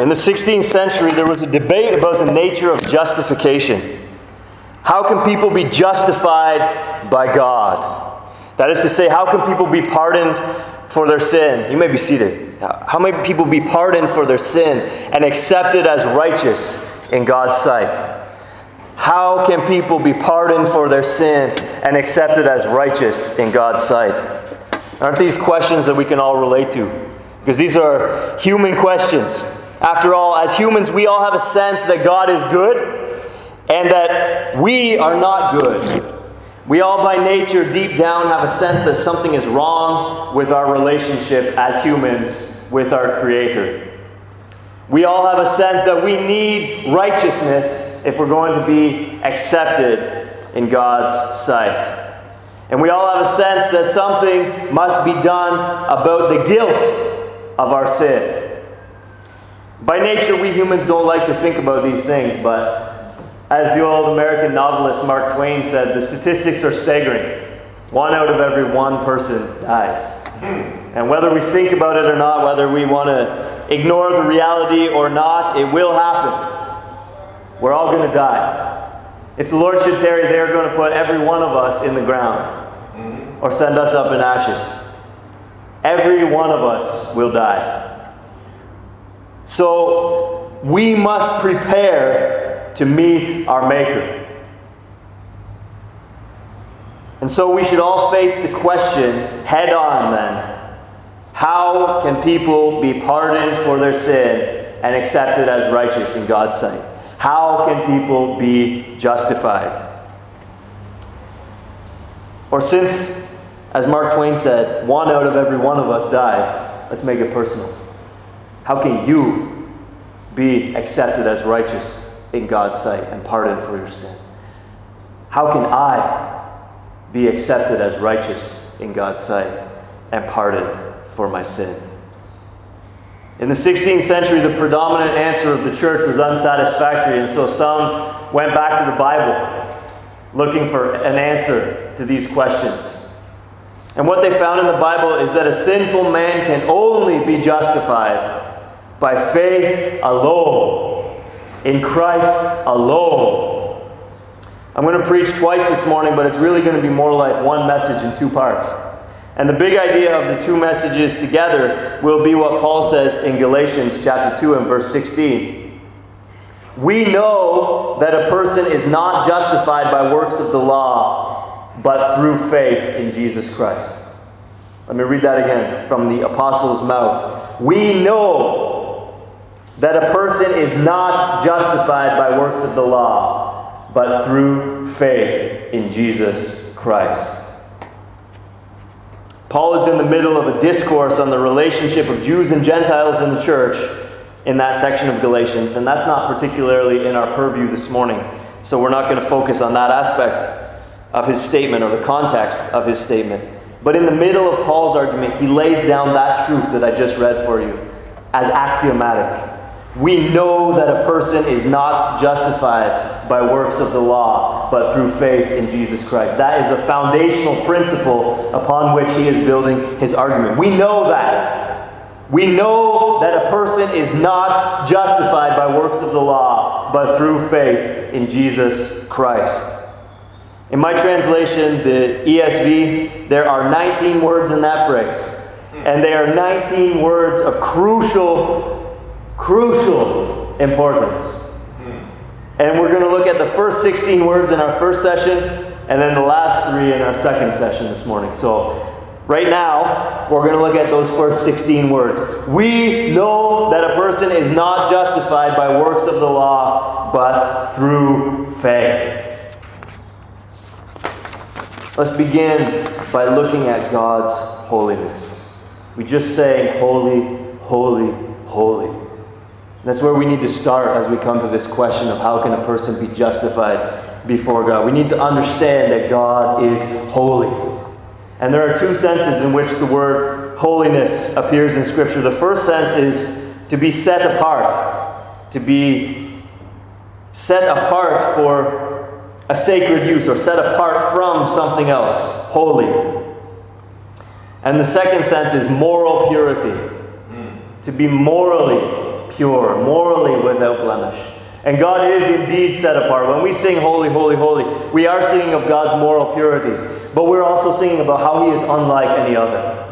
In the 16th century, there was a debate about the nature of justification. How can people be justified by God? That is to say, how can people be pardoned for their sin? You may be seated. How may people be pardoned for their sin and accepted as righteous in God's sight? How can people be pardoned for their sin and accepted as righteous in God's sight? Aren't these questions that we can all relate to? Because these are human questions. After all, as humans, we all have a sense that God is good and that we are not good. We all, by nature, deep down, have a sense that something is wrong with our relationship as humans with our Creator. We all have a sense that we need righteousness if we're going to be accepted in God's sight. And we all have a sense that something must be done about the guilt of our sin. By nature, we humans don't like to think about these things, but as the old American novelist Mark Twain said, the statistics are staggering. One out of every one person dies. Hmm. And whether we think about it or not, whether we want to ignore the reality or not, it will happen. We're all going to die. If the Lord should tarry, they are going to put every one of us in the ground hmm. or send us up in ashes. Every one of us will die. So we must prepare to meet our Maker. And so we should all face the question head on then how can people be pardoned for their sin and accepted as righteous in God's sight? How can people be justified? Or since, as Mark Twain said, one out of every one of us dies, let's make it personal. How can you be accepted as righteous in God's sight and pardoned for your sin? How can I be accepted as righteous in God's sight and pardoned for my sin? In the 16th century, the predominant answer of the church was unsatisfactory, and so some went back to the Bible looking for an answer to these questions. And what they found in the Bible is that a sinful man can only be justified by faith alone, in Christ alone. I'm going to preach twice this morning, but it's really going to be more like one message in two parts. And the big idea of the two messages together will be what Paul says in Galatians chapter 2 and verse 16. We know that a person is not justified by works of the law, but through faith in Jesus Christ. Let me read that again from the apostle's mouth. We know that a person is not justified by works of the law, but through faith in Jesus Christ. Paul is in the middle of a discourse on the relationship of Jews and Gentiles in the church in that section of Galatians, and that's not particularly in our purview this morning. So we're not going to focus on that aspect of his statement or the context of his statement. But in the middle of Paul's argument, he lays down that truth that I just read for you as axiomatic we know that a person is not justified by works of the law, but through faith in Jesus Christ. That is a foundational principle upon which he is building his argument. We know that. We know that a person is not justified by works of the law, but through faith in Jesus Christ. In my translation, the ESV, there are 19 words in that phrase. And they are 19 words of crucial crucial importance. And we're going to look at the first 16 words in our first session and then the last three in our second session this morning. So, right now, we're going to look at those first 16 words. We know that a person is not justified by works of the law, but through faith. Let's begin by looking at God's holiness. We just say, Holy, holy, holy. That's where we need to start as we come to this question of how can a person be justified before God. We need to understand that God is holy. And there are two senses in which the word holiness appears in Scripture. The first sense is to be set apart, to be set apart for a sacred use or set apart from something else, holy. And the second sense is moral purity, to be morally pure, morally without blemish. And God is indeed set apart. When we sing Holy, Holy, Holy, we are singing of God's moral purity, but we're also singing about how He is unlike any other.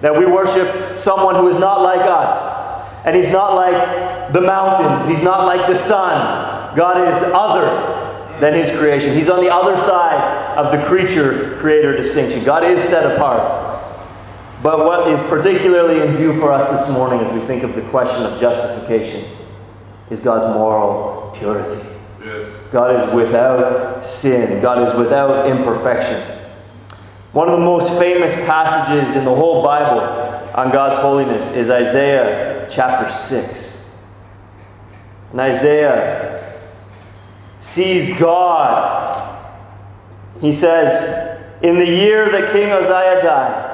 That we worship someone who is not like us, and He's not like the mountains, He's not like the sun. God is other than His creation. He's on the other side of the creature creator distinction. God is set apart. But what is particularly in view for us this morning as we think of the question of justification is God's moral purity. God is without sin, God is without imperfection. One of the most famous passages in the whole Bible on God's holiness is Isaiah chapter 6. And Isaiah sees God. He says, In the year that King Uzziah died,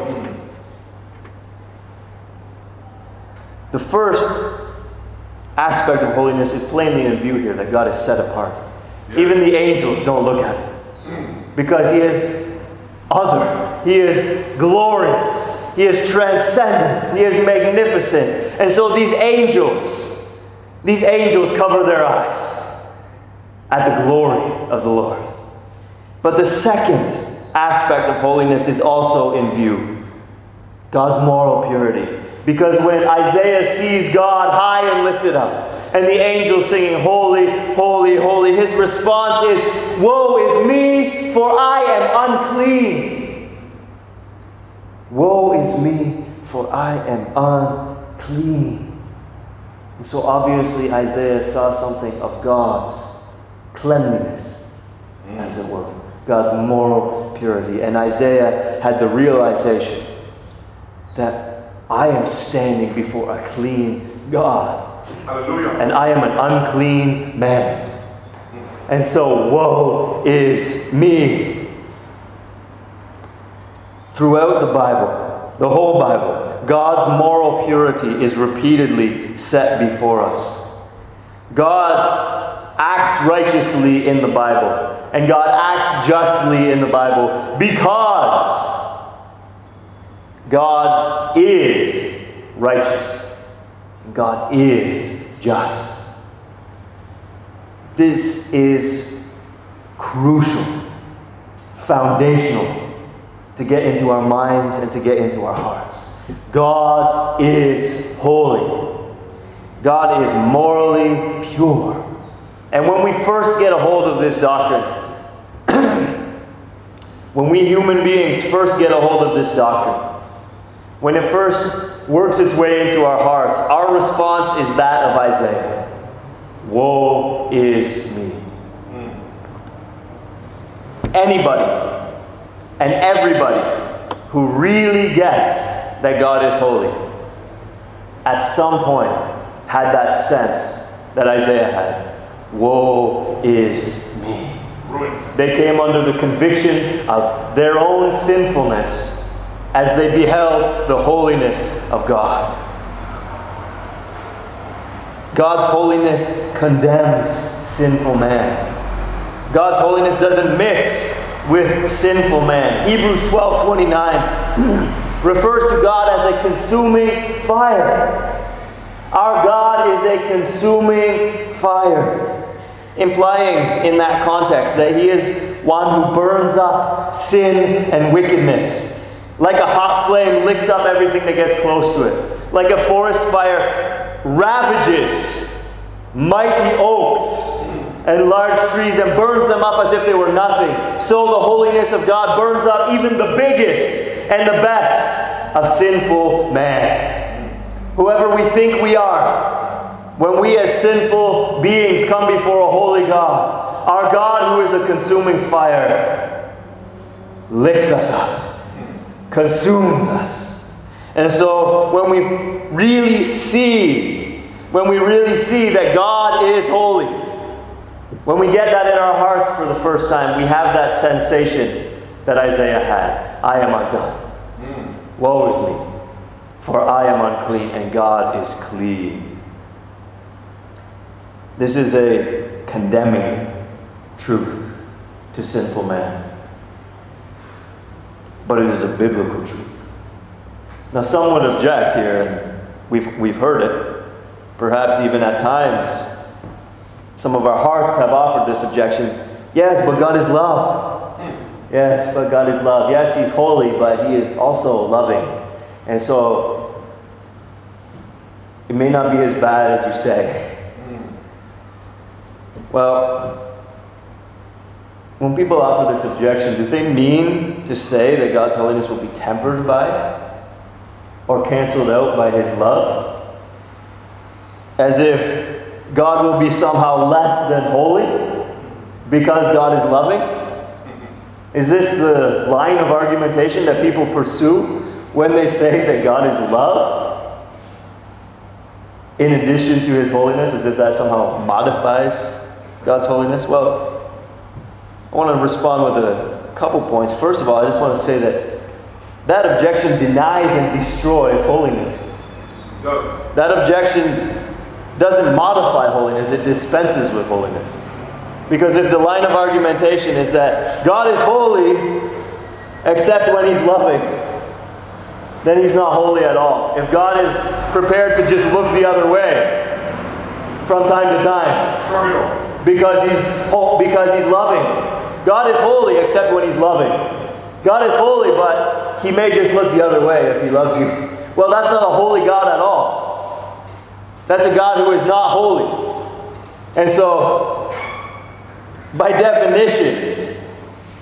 The first aspect of holiness is plainly in view here that God is set apart. Yes. Even the angels don't look at it because He is other, He is glorious, He is transcendent, He is magnificent. And so these angels, these angels cover their eyes at the glory of the Lord. But the second aspect of holiness is also in view God's moral purity. Because when Isaiah sees God high and lifted up, and the angels singing, Holy, holy, holy, his response is, Woe is me, for I am unclean. Woe is me, for I am unclean. And so obviously Isaiah saw something of God's cleanliness, as it were, God's moral purity. And Isaiah had the realization that I am standing before a clean God. Hallelujah. And I am an unclean man. And so, woe is me. Throughout the Bible, the whole Bible, God's moral purity is repeatedly set before us. God acts righteously in the Bible, and God acts justly in the Bible because God is righteous. God is just. This is crucial, foundational to get into our minds and to get into our hearts. God is holy. God is morally pure. And when we first get a hold of this doctrine, when we human beings first get a hold of this doctrine, when it first works its way into our hearts, our response is that of Isaiah Woe is me. Anybody and everybody who really gets that God is holy at some point had that sense that Isaiah had. Woe is me. They came under the conviction of their own sinfulness as they beheld the holiness of God. God's holiness condemns sinful man. God's holiness doesn't mix with sinful man. Hebrews 12 29 refers to God as a consuming fire. Our God is a consuming fire, implying in that context that He is one who burns up sin and wickedness like a hot flame licks up everything that gets close to it. Like a forest fire ravages mighty oaks and large trees and burns them up as if they were nothing. So the holiness of God burns up even the biggest and the best of sinful man. Whoever we think we are, when we as sinful beings come before a holy God, our God who is a consuming fire licks us up consumes us. And so when we really see when we really see that God is holy. When we get that in our hearts for the first time, we have that sensation that Isaiah had I am undone. Mm. Woe is me, for I am unclean, and God is clean. This is a condemning truth to sinful man. But it is a biblical truth. Now, some would object here, and we've, we've heard it, perhaps even at times. Some of our hearts have offered this objection. Yes, but God is love. Yes, but God is love. Yes, He's holy, but He is also loving. And so, it may not be as bad as you say. Well, when people offer this objection, do they mean to say that God's holiness will be tempered by or canceled out by his love? As if God will be somehow less than holy because God is loving? Is this the line of argumentation that people pursue when they say that God is love? In addition to his holiness, as if that somehow modifies God's holiness? Well, I want to respond with a couple points. First of all, I just want to say that that objection denies and destroys holiness. That objection doesn't modify holiness, it dispenses with holiness. Because if the line of argumentation is that God is holy except when He's loving, then He's not holy at all. If God is prepared to just look the other way from time to time, because he's because he's loving. God is holy except when he's loving. God is holy, but he may just look the other way if he loves you. Well, that's not a holy God at all. That's a God who is not holy. And so, by definition,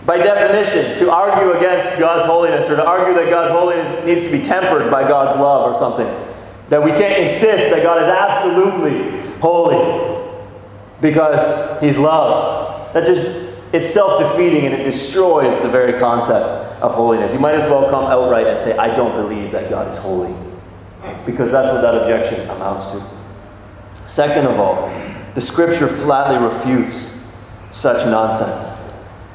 by definition, to argue against God's holiness or to argue that God's holiness needs to be tempered by God's love or something, that we can't insist that God is absolutely holy because he's love. That just it's self-defeating and it destroys the very concept of holiness. You might as well come outright and say, I don't believe that God is holy. Because that's what that objection amounts to. Second of all, the scripture flatly refutes such nonsense.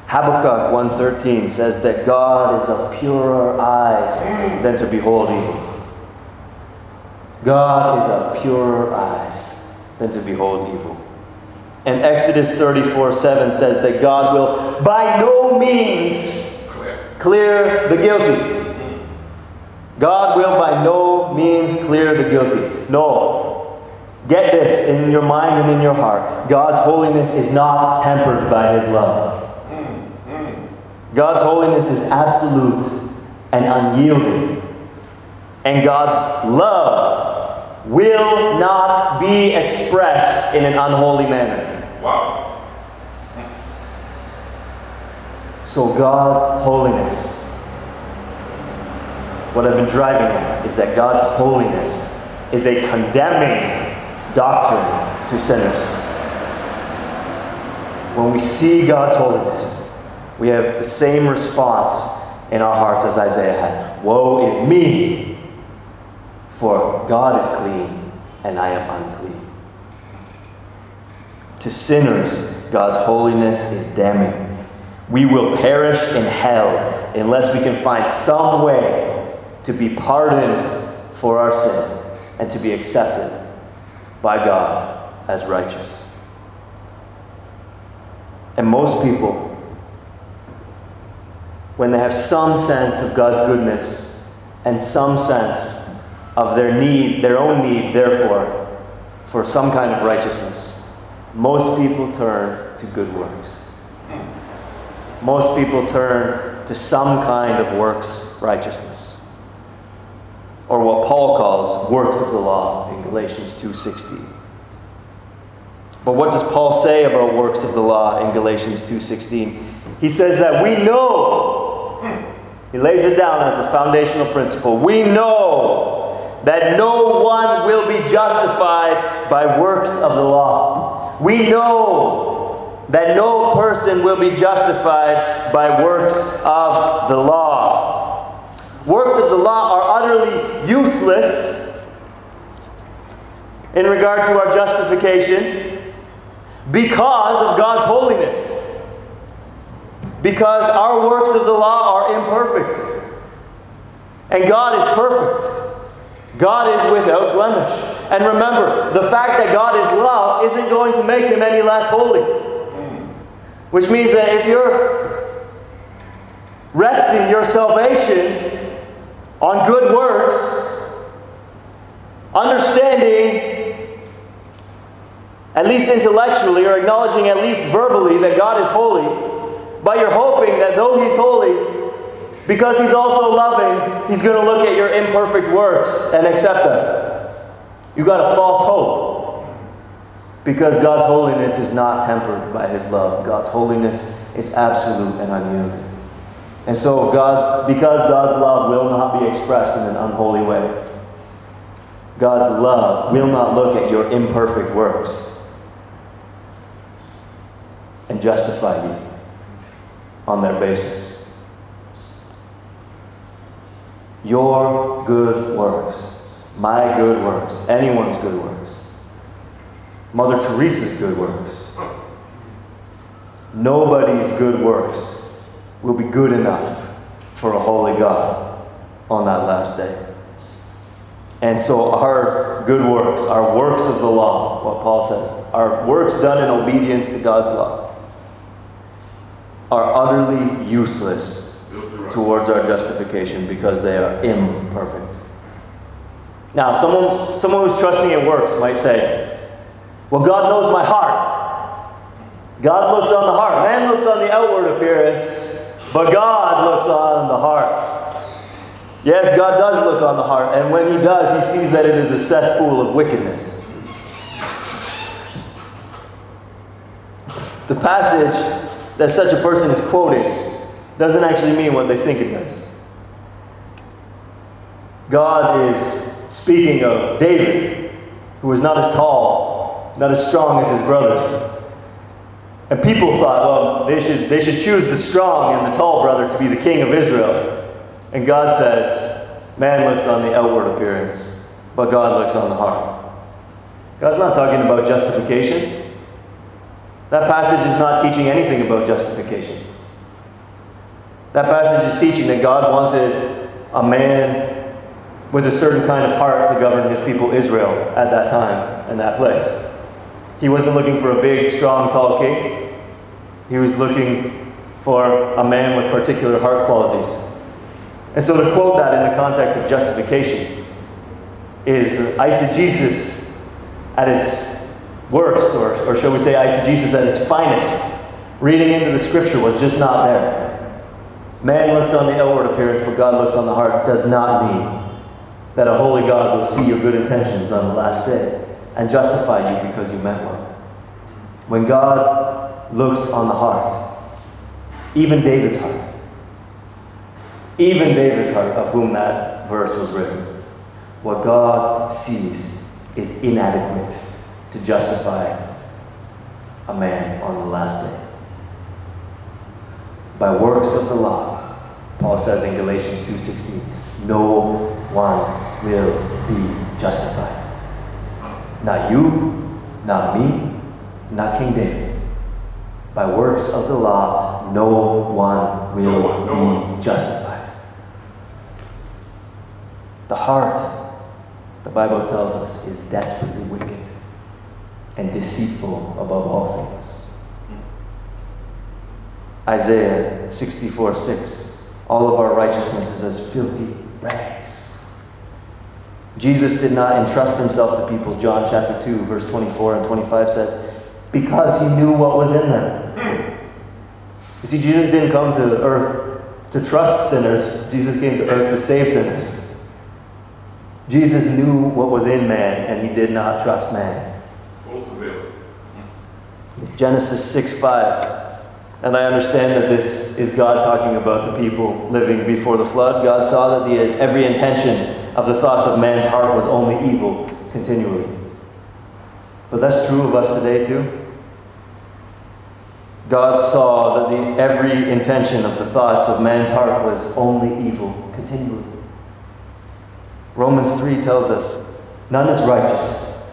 Habakkuk 1.13 says that God is of purer eyes than to behold evil. God is of purer eyes than to behold evil. And Exodus 34 7 says that God will by no means clear the guilty. God will by no means clear the guilty. No. Get this in your mind and in your heart. God's holiness is not tempered by his love. God's holiness is absolute and unyielding. And God's love will not be expressed in an unholy manner. Wow. So God's holiness, what I've been driving at is that God's holiness is a condemning doctrine to sinners. When we see God's holiness, we have the same response in our hearts as Isaiah had Woe is me, for God is clean and I am unclean. To sinners, God's holiness is damning. We will perish in hell unless we can find some way to be pardoned for our sin and to be accepted by God as righteous. And most people, when they have some sense of God's goodness and some sense of their need, their own need, therefore, for some kind of righteousness, most people turn to good works. Most people turn to some kind of works righteousness. Or what Paul calls works of the law in Galatians 2:16. But what does Paul say about works of the law in Galatians 2:16? He says that we know he lays it down as a foundational principle. We know that no one will be justified by works of the law. We know that no person will be justified by works of the law. Works of the law are utterly useless in regard to our justification because of God's holiness. Because our works of the law are imperfect. And God is perfect. God is without blemish. And remember, the fact that God is love isn't going to make him any less holy. Which means that if you're resting your salvation on good works, understanding, at least intellectually, or acknowledging at least verbally that God is holy, but you're hoping that though He's holy, because He's also loving, He's going to look at your imperfect works and accept them. You've got a false hope. Because God's holiness is not tempered by His love. God's holiness is absolute and unyielding. And so, God's, because God's love will not be expressed in an unholy way, God's love will not look at your imperfect works and justify you on their basis. Your good works, my good works, anyone's good works, Mother Teresa's good works, nobody's good works will be good enough for a holy God on that last day. And so, our good works, our works of the law, what Paul says, our works done in obedience to God's law, are utterly useless towards our justification because they are imperfect. Now, someone, someone who's trusting in works might say, Well, God knows my heart. God looks on the heart. Man looks on the outward appearance, but God looks on the heart. Yes, God does look on the heart, and when He does, He sees that it is a cesspool of wickedness. The passage that such a person is quoting doesn't actually mean what they think it does. God is speaking of David, who was not as tall, not as strong as his brothers. And people thought, well, they should, they should choose the strong and the tall brother to be the king of Israel. And God says, man looks on the outward appearance, but God looks on the heart. God's not talking about justification. That passage is not teaching anything about justification. That passage is teaching that God wanted a man with a certain kind of heart to govern his people Israel at that time and that place. He wasn't looking for a big, strong, tall king. He was looking for a man with particular heart qualities. And so to quote that in the context of justification is eisegesis at its worst, or, or shall we say eisegesis at its finest. Reading into the scripture was just not there. Man looks on the outward appearance, but God looks on the heart, does not mean that a holy God will see your good intentions on the last day and justify you because you meant well. When God looks on the heart, even David's heart, even David's heart, of whom that verse was written, what God sees is inadequate to justify a man on the last day. By works of the law, Paul says in Galatians 2:16, no one will be justified. Not you, not me, not King David. By works of the law, no one will be justified. The heart, the Bible tells us, is desperately wicked and deceitful above all things. Isaiah 64 6. All of our righteousness is as filthy rags. Jesus did not entrust himself to people. John chapter 2, verse 24 and 25 says, because he knew what was in them. You see, Jesus didn't come to earth to trust sinners, Jesus came to earth to save sinners. Jesus knew what was in man, and he did not trust man. Genesis 6 5. And I understand that this is God talking about the people living before the flood. God saw that the, every intention of the thoughts of man's heart was only evil continually. But that's true of us today, too. God saw that the, every intention of the thoughts of man's heart was only evil continually. Romans 3 tells us none is righteous,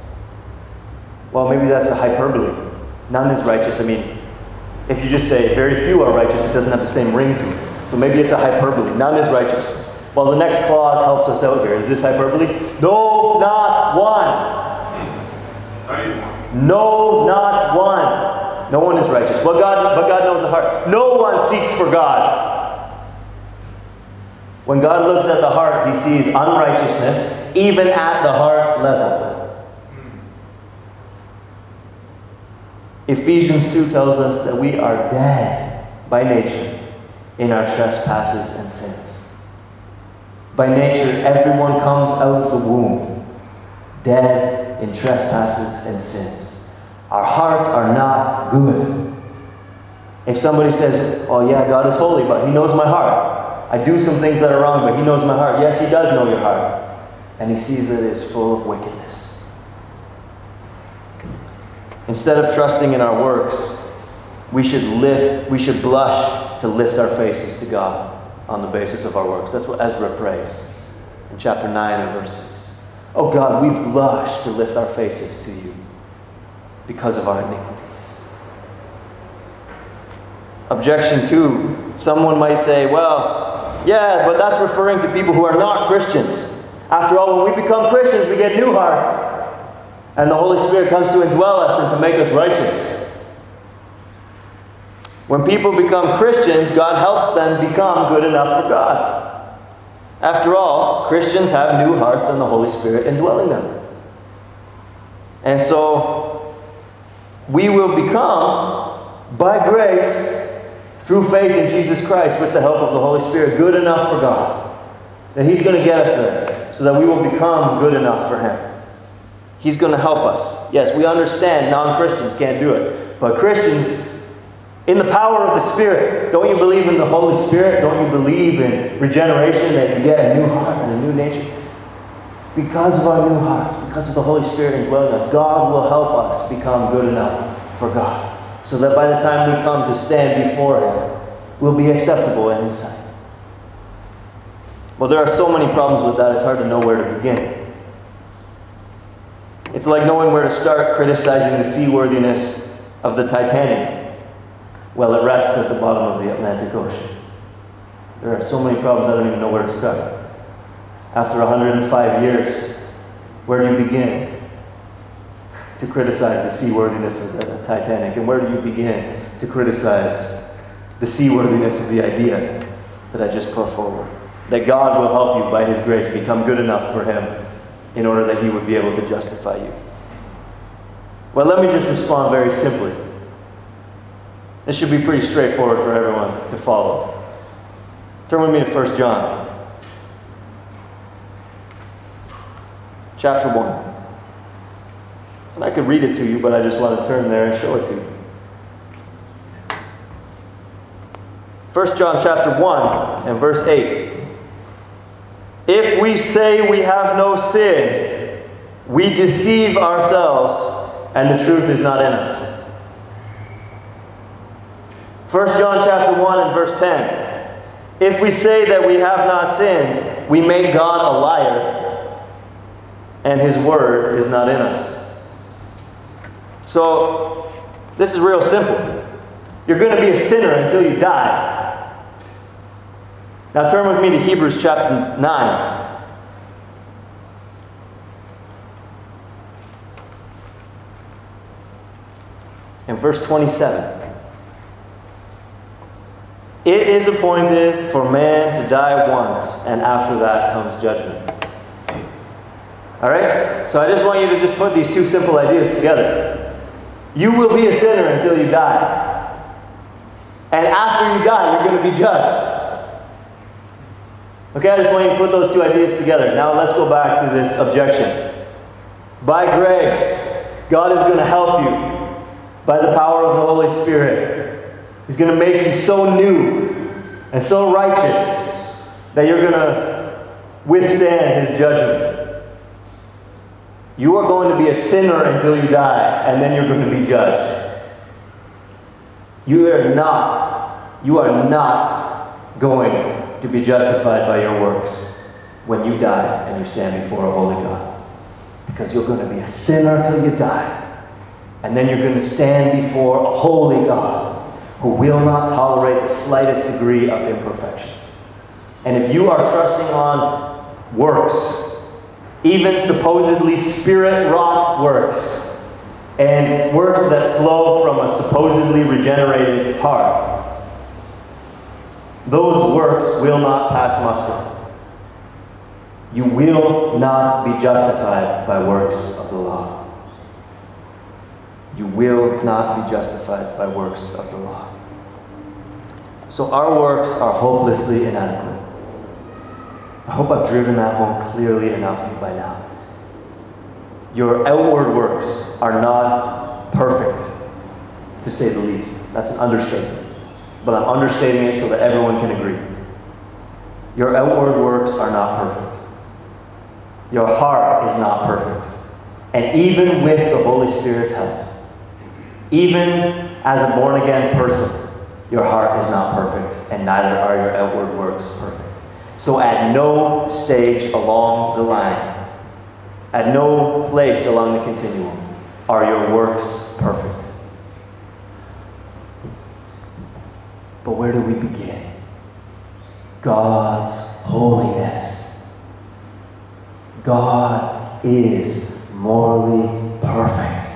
Well, maybe that's a hyperbole. None is righteous. I mean, if you just say very few are righteous, it doesn't have the same ring to it. So maybe it's a hyperbole. None is righteous. Well, the next clause helps us out here. Is this hyperbole? No, not one. No, not one. No one is righteous. But God, but God knows the heart. No one seeks for God. When God looks at the heart, he sees unrighteousness, even at the heart level. Ephesians 2 tells us that we are dead by nature in our trespasses and sins. By nature, everyone comes out of the womb dead in trespasses and sins. Our hearts are not good. If somebody says, Oh, yeah, God is holy, but He knows my heart. I do some things that are wrong, but He knows my heart. Yes, He does know your heart. And He sees that it is full of wickedness. Instead of trusting in our works, we should lift, we should blush to lift our faces to God on the basis of our works. That's what Ezra prays in chapter 9 and verse 6. Oh God, we blush to lift our faces to you because of our iniquities. Objection two someone might say, well, yeah, but that's referring to people who are not Christians. After all, when we become Christians, we get new hearts. And the Holy Spirit comes to indwell us and to make us righteous. When people become Christians, God helps them become good enough for God. After all, Christians have new hearts and the Holy Spirit indwelling them. And so, we will become, by grace, through faith in Jesus Christ, with the help of the Holy Spirit, good enough for God. That He's going to get us there, so that we will become good enough for Him. He's going to help us. Yes, we understand non Christians can't do it, but Christians in the power of the Spirit. Don't you believe in the Holy Spirit? Don't you believe in regeneration that you get a new heart and a new nature? Because of our new hearts, because of the Holy Spirit indwelling us, God will help us become good enough for God. So that by the time we come to stand before Him, we'll be acceptable in His sight. Well, there are so many problems with that, it's hard to know where to begin. It's like knowing where to start criticizing the seaworthiness of the Titanic. Well, it rests at the bottom of the Atlantic Ocean. There are so many problems I don't even know where to start. After 105 years, where do you begin to criticize the seaworthiness of the Titanic? And where do you begin to criticize the seaworthiness of the idea that I just put forward? That God will help you by His grace become good enough for Him in order that He would be able to justify you. Well, let me just respond very simply. This should be pretty straightforward for everyone to follow. Turn with me to 1 John. Chapter 1. And I could read it to you, but I just want to turn there and show it to you. 1 John chapter 1 and verse 8. If we say we have no sin, we deceive ourselves, and the truth is not in us. 1 John chapter 1 and verse 10. If we say that we have not sinned, we make God a liar, and his word is not in us. So, this is real simple. You're going to be a sinner until you die. Now turn with me to Hebrews chapter 9. And verse 27. It is appointed for man to die once, and after that comes judgment. All right? So I just want you to just put these two simple ideas together. You will be a sinner until you die. And after you die, you're going to be judged. Okay, I just want you to put those two ideas together. Now let's go back to this objection. By grace, God is going to help you by the power of the Holy Spirit. He's going to make you so new and so righteous that you're going to withstand his judgment. You are going to be a sinner until you die, and then you're going to be judged. You are not, you are not going to be justified by your works when you die and you stand before a holy God. Because you're going to be a sinner until you die. And then you're going to stand before a holy God who will not tolerate the slightest degree of imperfection. And if you are trusting on works, even supposedly spirit wrought works, and works that flow from a supposedly regenerated heart, those works will not pass muster. You will not be justified by works of the law. You will not be justified by works of the law. So our works are hopelessly inadequate. I hope I've driven that home clearly enough by now. Your outward works are not perfect, to say the least. That's an understatement. But I'm understating it so that everyone can agree. Your outward works are not perfect. Your heart is not perfect. And even with the Holy Spirit's help, even as a born again person, your heart is not perfect, and neither are your outward works perfect. So at no stage along the line, at no place along the continuum, are your works perfect. But where do we begin? God's holiness. God is morally perfect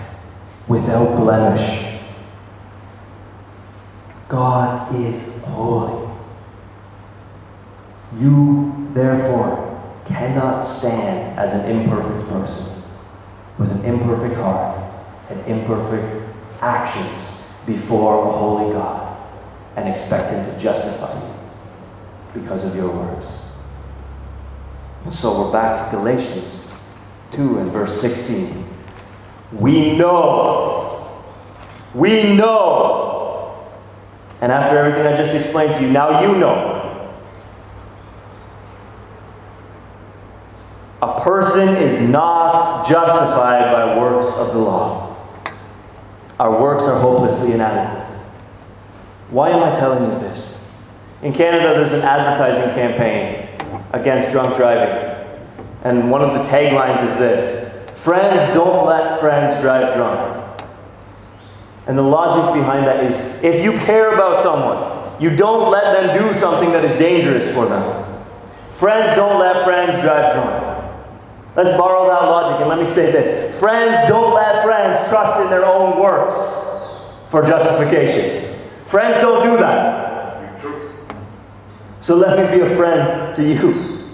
without blemish. God is holy. You, therefore, cannot stand as an imperfect person with an imperfect heart and imperfect actions before a holy God and expect Him to justify you because of your works. And so we're back to Galatians 2 and verse 16. We know. We know. And after everything I just explained to you, now you know. A person is not justified by works of the law. Our works are hopelessly inadequate. Why am I telling you this? In Canada, there's an advertising campaign against drunk driving. And one of the taglines is this Friends don't let friends drive drunk. And the logic behind that is if you care about someone, you don't let them do something that is dangerous for them. Friends don't let friends drive drunk. Let's borrow that logic and let me say this Friends don't let friends trust in their own works for justification. Friends don't do that. So let me be a friend to you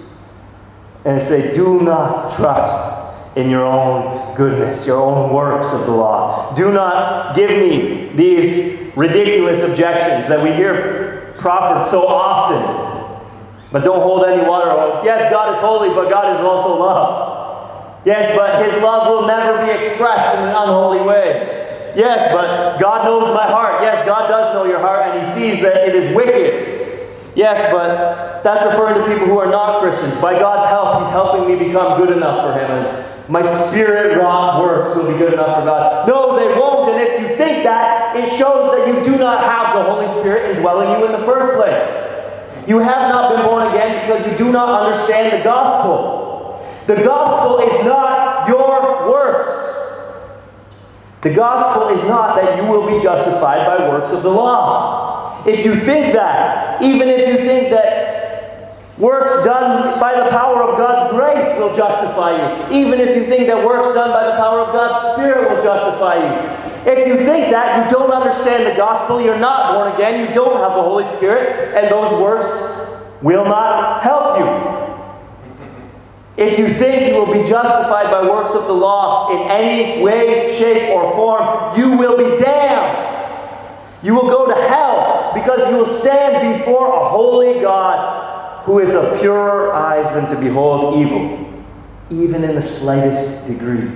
and say, do not trust in your own goodness, your own works of the law. Do not give me these ridiculous objections that we hear proffered so often. But don't hold any water. Yes, God is holy, but God is also love. Yes, but His love will never be expressed in an unholy way. Yes, but God knows my heart. Yes, God does know your heart, and He sees that it is wicked. Yes, but that's referring to people who are not Christians. By God's help, He's helping me become good enough for Him. And my spirit wrought works will be good enough for God. No, they won't. And if you think that, it shows that you do not have the Holy Spirit indwelling you in the first place. You have not been born again because you do not understand the gospel. The gospel is not your works. The gospel is not that you will be justified by works of the law. If you think that, even if you think that Works done by the power of God's grace will justify you. Even if you think that works done by the power of God's Spirit will justify you. If you think that, you don't understand the gospel, you're not born again, you don't have the Holy Spirit, and those works will not help you. If you think you will be justified by works of the law in any way, shape, or form, you will be damned. You will go to hell because you will stand before a holy God who is of purer eyes than to behold evil, even in the slightest degree.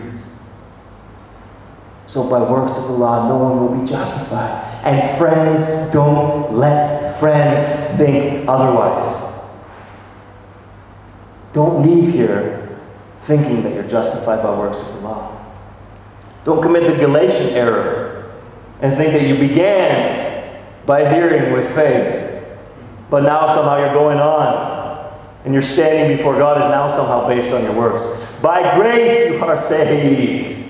So by works of the law, no one will be justified. And friends, don't let friends think otherwise. Don't leave here thinking that you're justified by works of the law. Don't commit the Galatian error and think that you began by hearing with faith but now somehow you're going on. And you're standing before God is now somehow based on your works. By grace you are saved.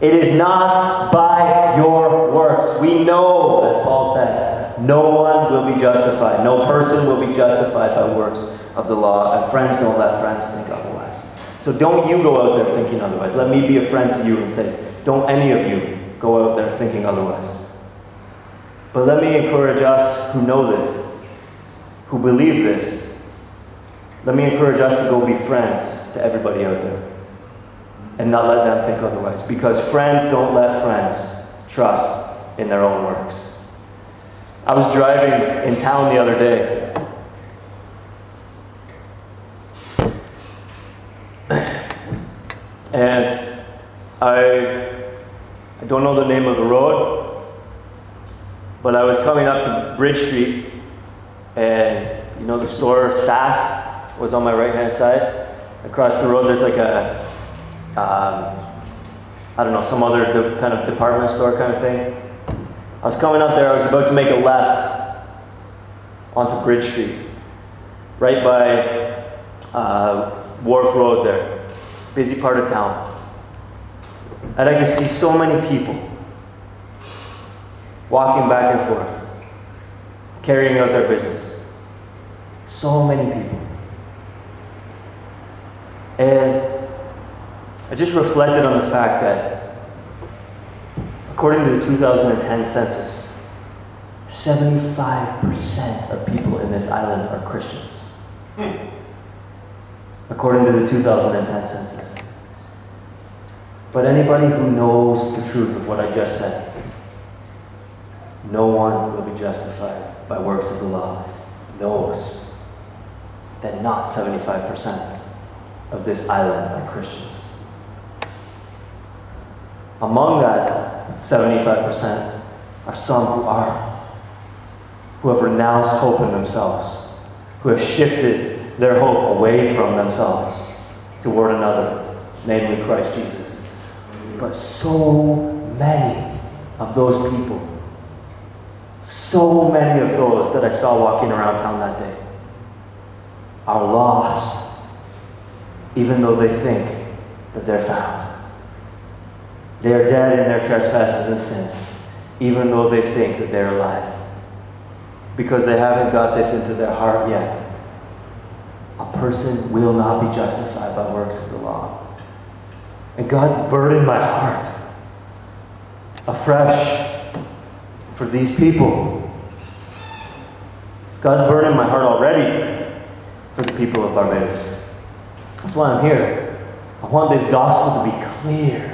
It is not by your works. We know, as Paul said, no one will be justified. No person will be justified by works of the law. And friends, don't let friends think otherwise. So don't you go out there thinking otherwise. Let me be a friend to you and say, don't any of you go out there thinking otherwise. But let me encourage us who know this, who believe this. Let me encourage us to go be friends to everybody out there and not let them think otherwise. Because friends don't let friends trust in their own works. I was driving in town the other day. And I, I don't know the name of the road, but I was coming up to Bridge Street, and you know the store Sass was on my right hand side. Across the road, there's like a um, I don't know, some other de- kind of department store kind of thing. I was coming up there, I was about to make a left onto Bridge Street, right by uh, Wharf Road there, busy part of town. And I could see so many people walking back and forth, carrying out their business. So many people. And I just reflected on the fact that, according to the 2010 census, 75% of people in this island are Christians. Hmm. According to the 2010 census. But anybody who knows the truth of what I just said, no one will be justified by works of the law, knows that not 75% of this island are Christians. Among that 75% are some who are, who have renounced hope in themselves, who have shifted their hope away from themselves toward another, namely Christ Jesus. But so many of those people, so many of those that I saw walking around town that day, are lost, even though they think that they're found. They are dead in their trespasses and sins, even though they think that they're alive. Because they haven't got this into their heart yet. A person will not be justified by works of the law. And God burdened my heart afresh for these people. God's burdened my heart already for the people of Barbados. That's why I'm here. I want this gospel to be clear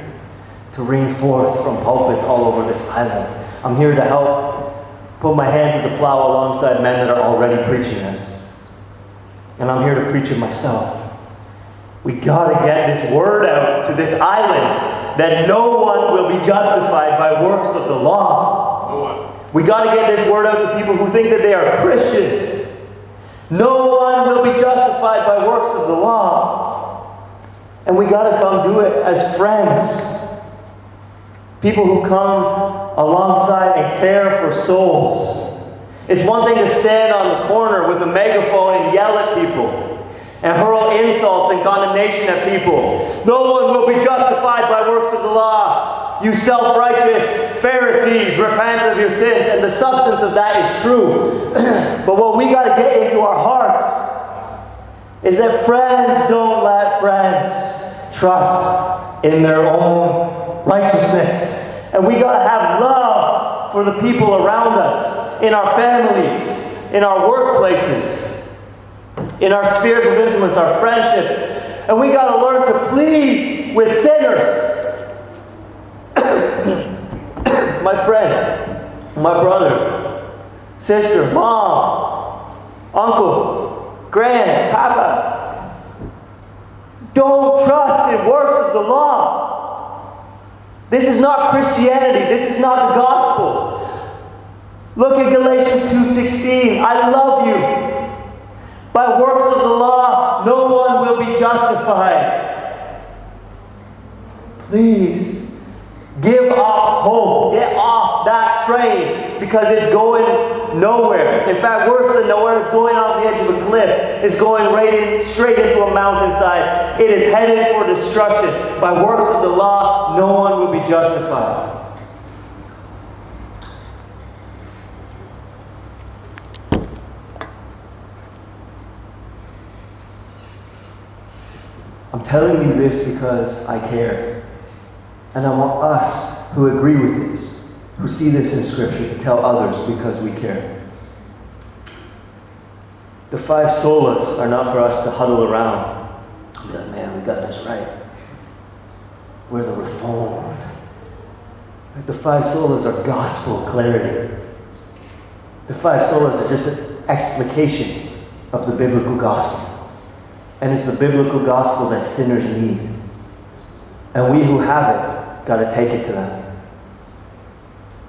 to ring forth from pulpits all over this island. I'm here to help put my hand to the plow alongside men that are already preaching this. And I'm here to preach it myself. We got to get this word out to this island that no one will be justified by works of the law. No one. We got to get this word out to people who think that they are Christians. No one will be justified by works of the law. And we got to come do it as friends People who come alongside and care for souls. It's one thing to stand on the corner with a megaphone and yell at people and hurl insults and condemnation at people. No one will be justified by works of the law. You self righteous Pharisees, repent of your sins. And the substance of that is true. but what we got to get into our hearts is that friends don't let friends trust in their own righteousness. And we got to have love for the people around us, in our families, in our workplaces, in our spheres of influence, our friendships. And we got to learn to plead with sinners. my friend, my brother, sister, mom, uncle, grand, papa. Don't trust in works of the law. This is not Christianity. This is not the gospel. Look at Galatians 2:16. I love you. By works of the law, no one will be justified. Please give up hope. Get off that train because it's going nowhere. In fact, worse than nowhere, it's going off the edge of a cliff. It's going right in, straight into a mountainside. It is headed for destruction. By works of the law, no one will be justified. I'm telling you this because I care. And I want us who agree with this, who see this in Scripture, to tell others because we care. The five solas are not for us to huddle around. Be like, man, we got this right. We're the reformed. The five solas are gospel clarity. The five solas are just an explication of the biblical gospel. And it's the biblical gospel that sinners need. And we who have it got to take it to them.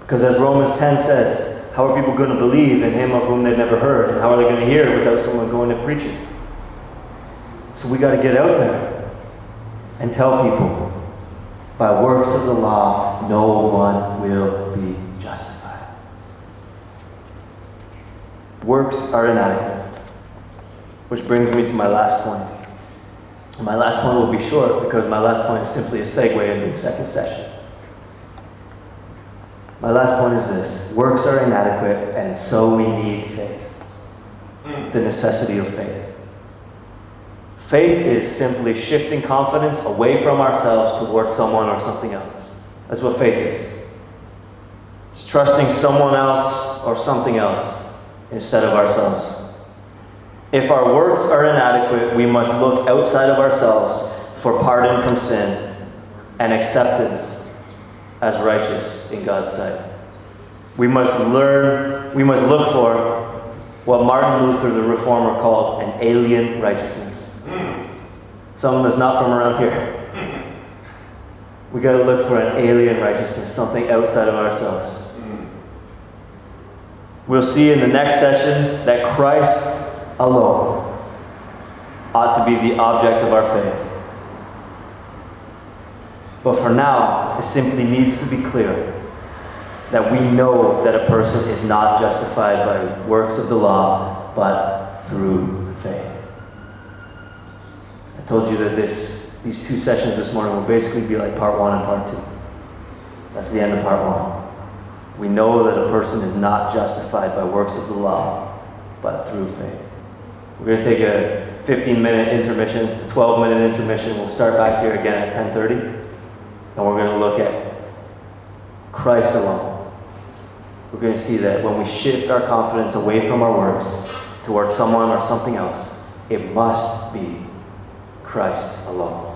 Because as Romans 10 says, how are people going to believe in him of whom they've never heard? And how are they going to hear without someone going to preach it? So we got to get out there and tell people by works of the law, no one will be justified. Works are inadequate. Which brings me to my last point. my last point will be short because my last point is simply a segue into the second session. My last point is this works are inadequate, and so we need faith. Hmm. The necessity of faith. Faith is simply shifting confidence away from ourselves towards someone or something else. That's what faith is. It's trusting someone else or something else instead of ourselves. If our works are inadequate, we must look outside of ourselves for pardon from sin and acceptance as righteous in God's sight. We must learn, we must look for what Martin Luther, the reformer, called an alien righteousness. Someone that's not from around here. We got to look for an alien righteousness, something outside of ourselves. We'll see in the next session that Christ alone ought to be the object of our faith. But for now, it simply needs to be clear that we know that a person is not justified by works of the law, but through faith. I told you that this, these two sessions this morning will basically be like part one and part two. That's the end of part one. We know that a person is not justified by works of the law, but through faith. We're going to take a 15 minute intermission, 12 minute intermission. We'll start back here again at 10:30, and we're going to look at Christ alone. We're going to see that when we shift our confidence away from our works towards someone or something else, it must be Christ alone.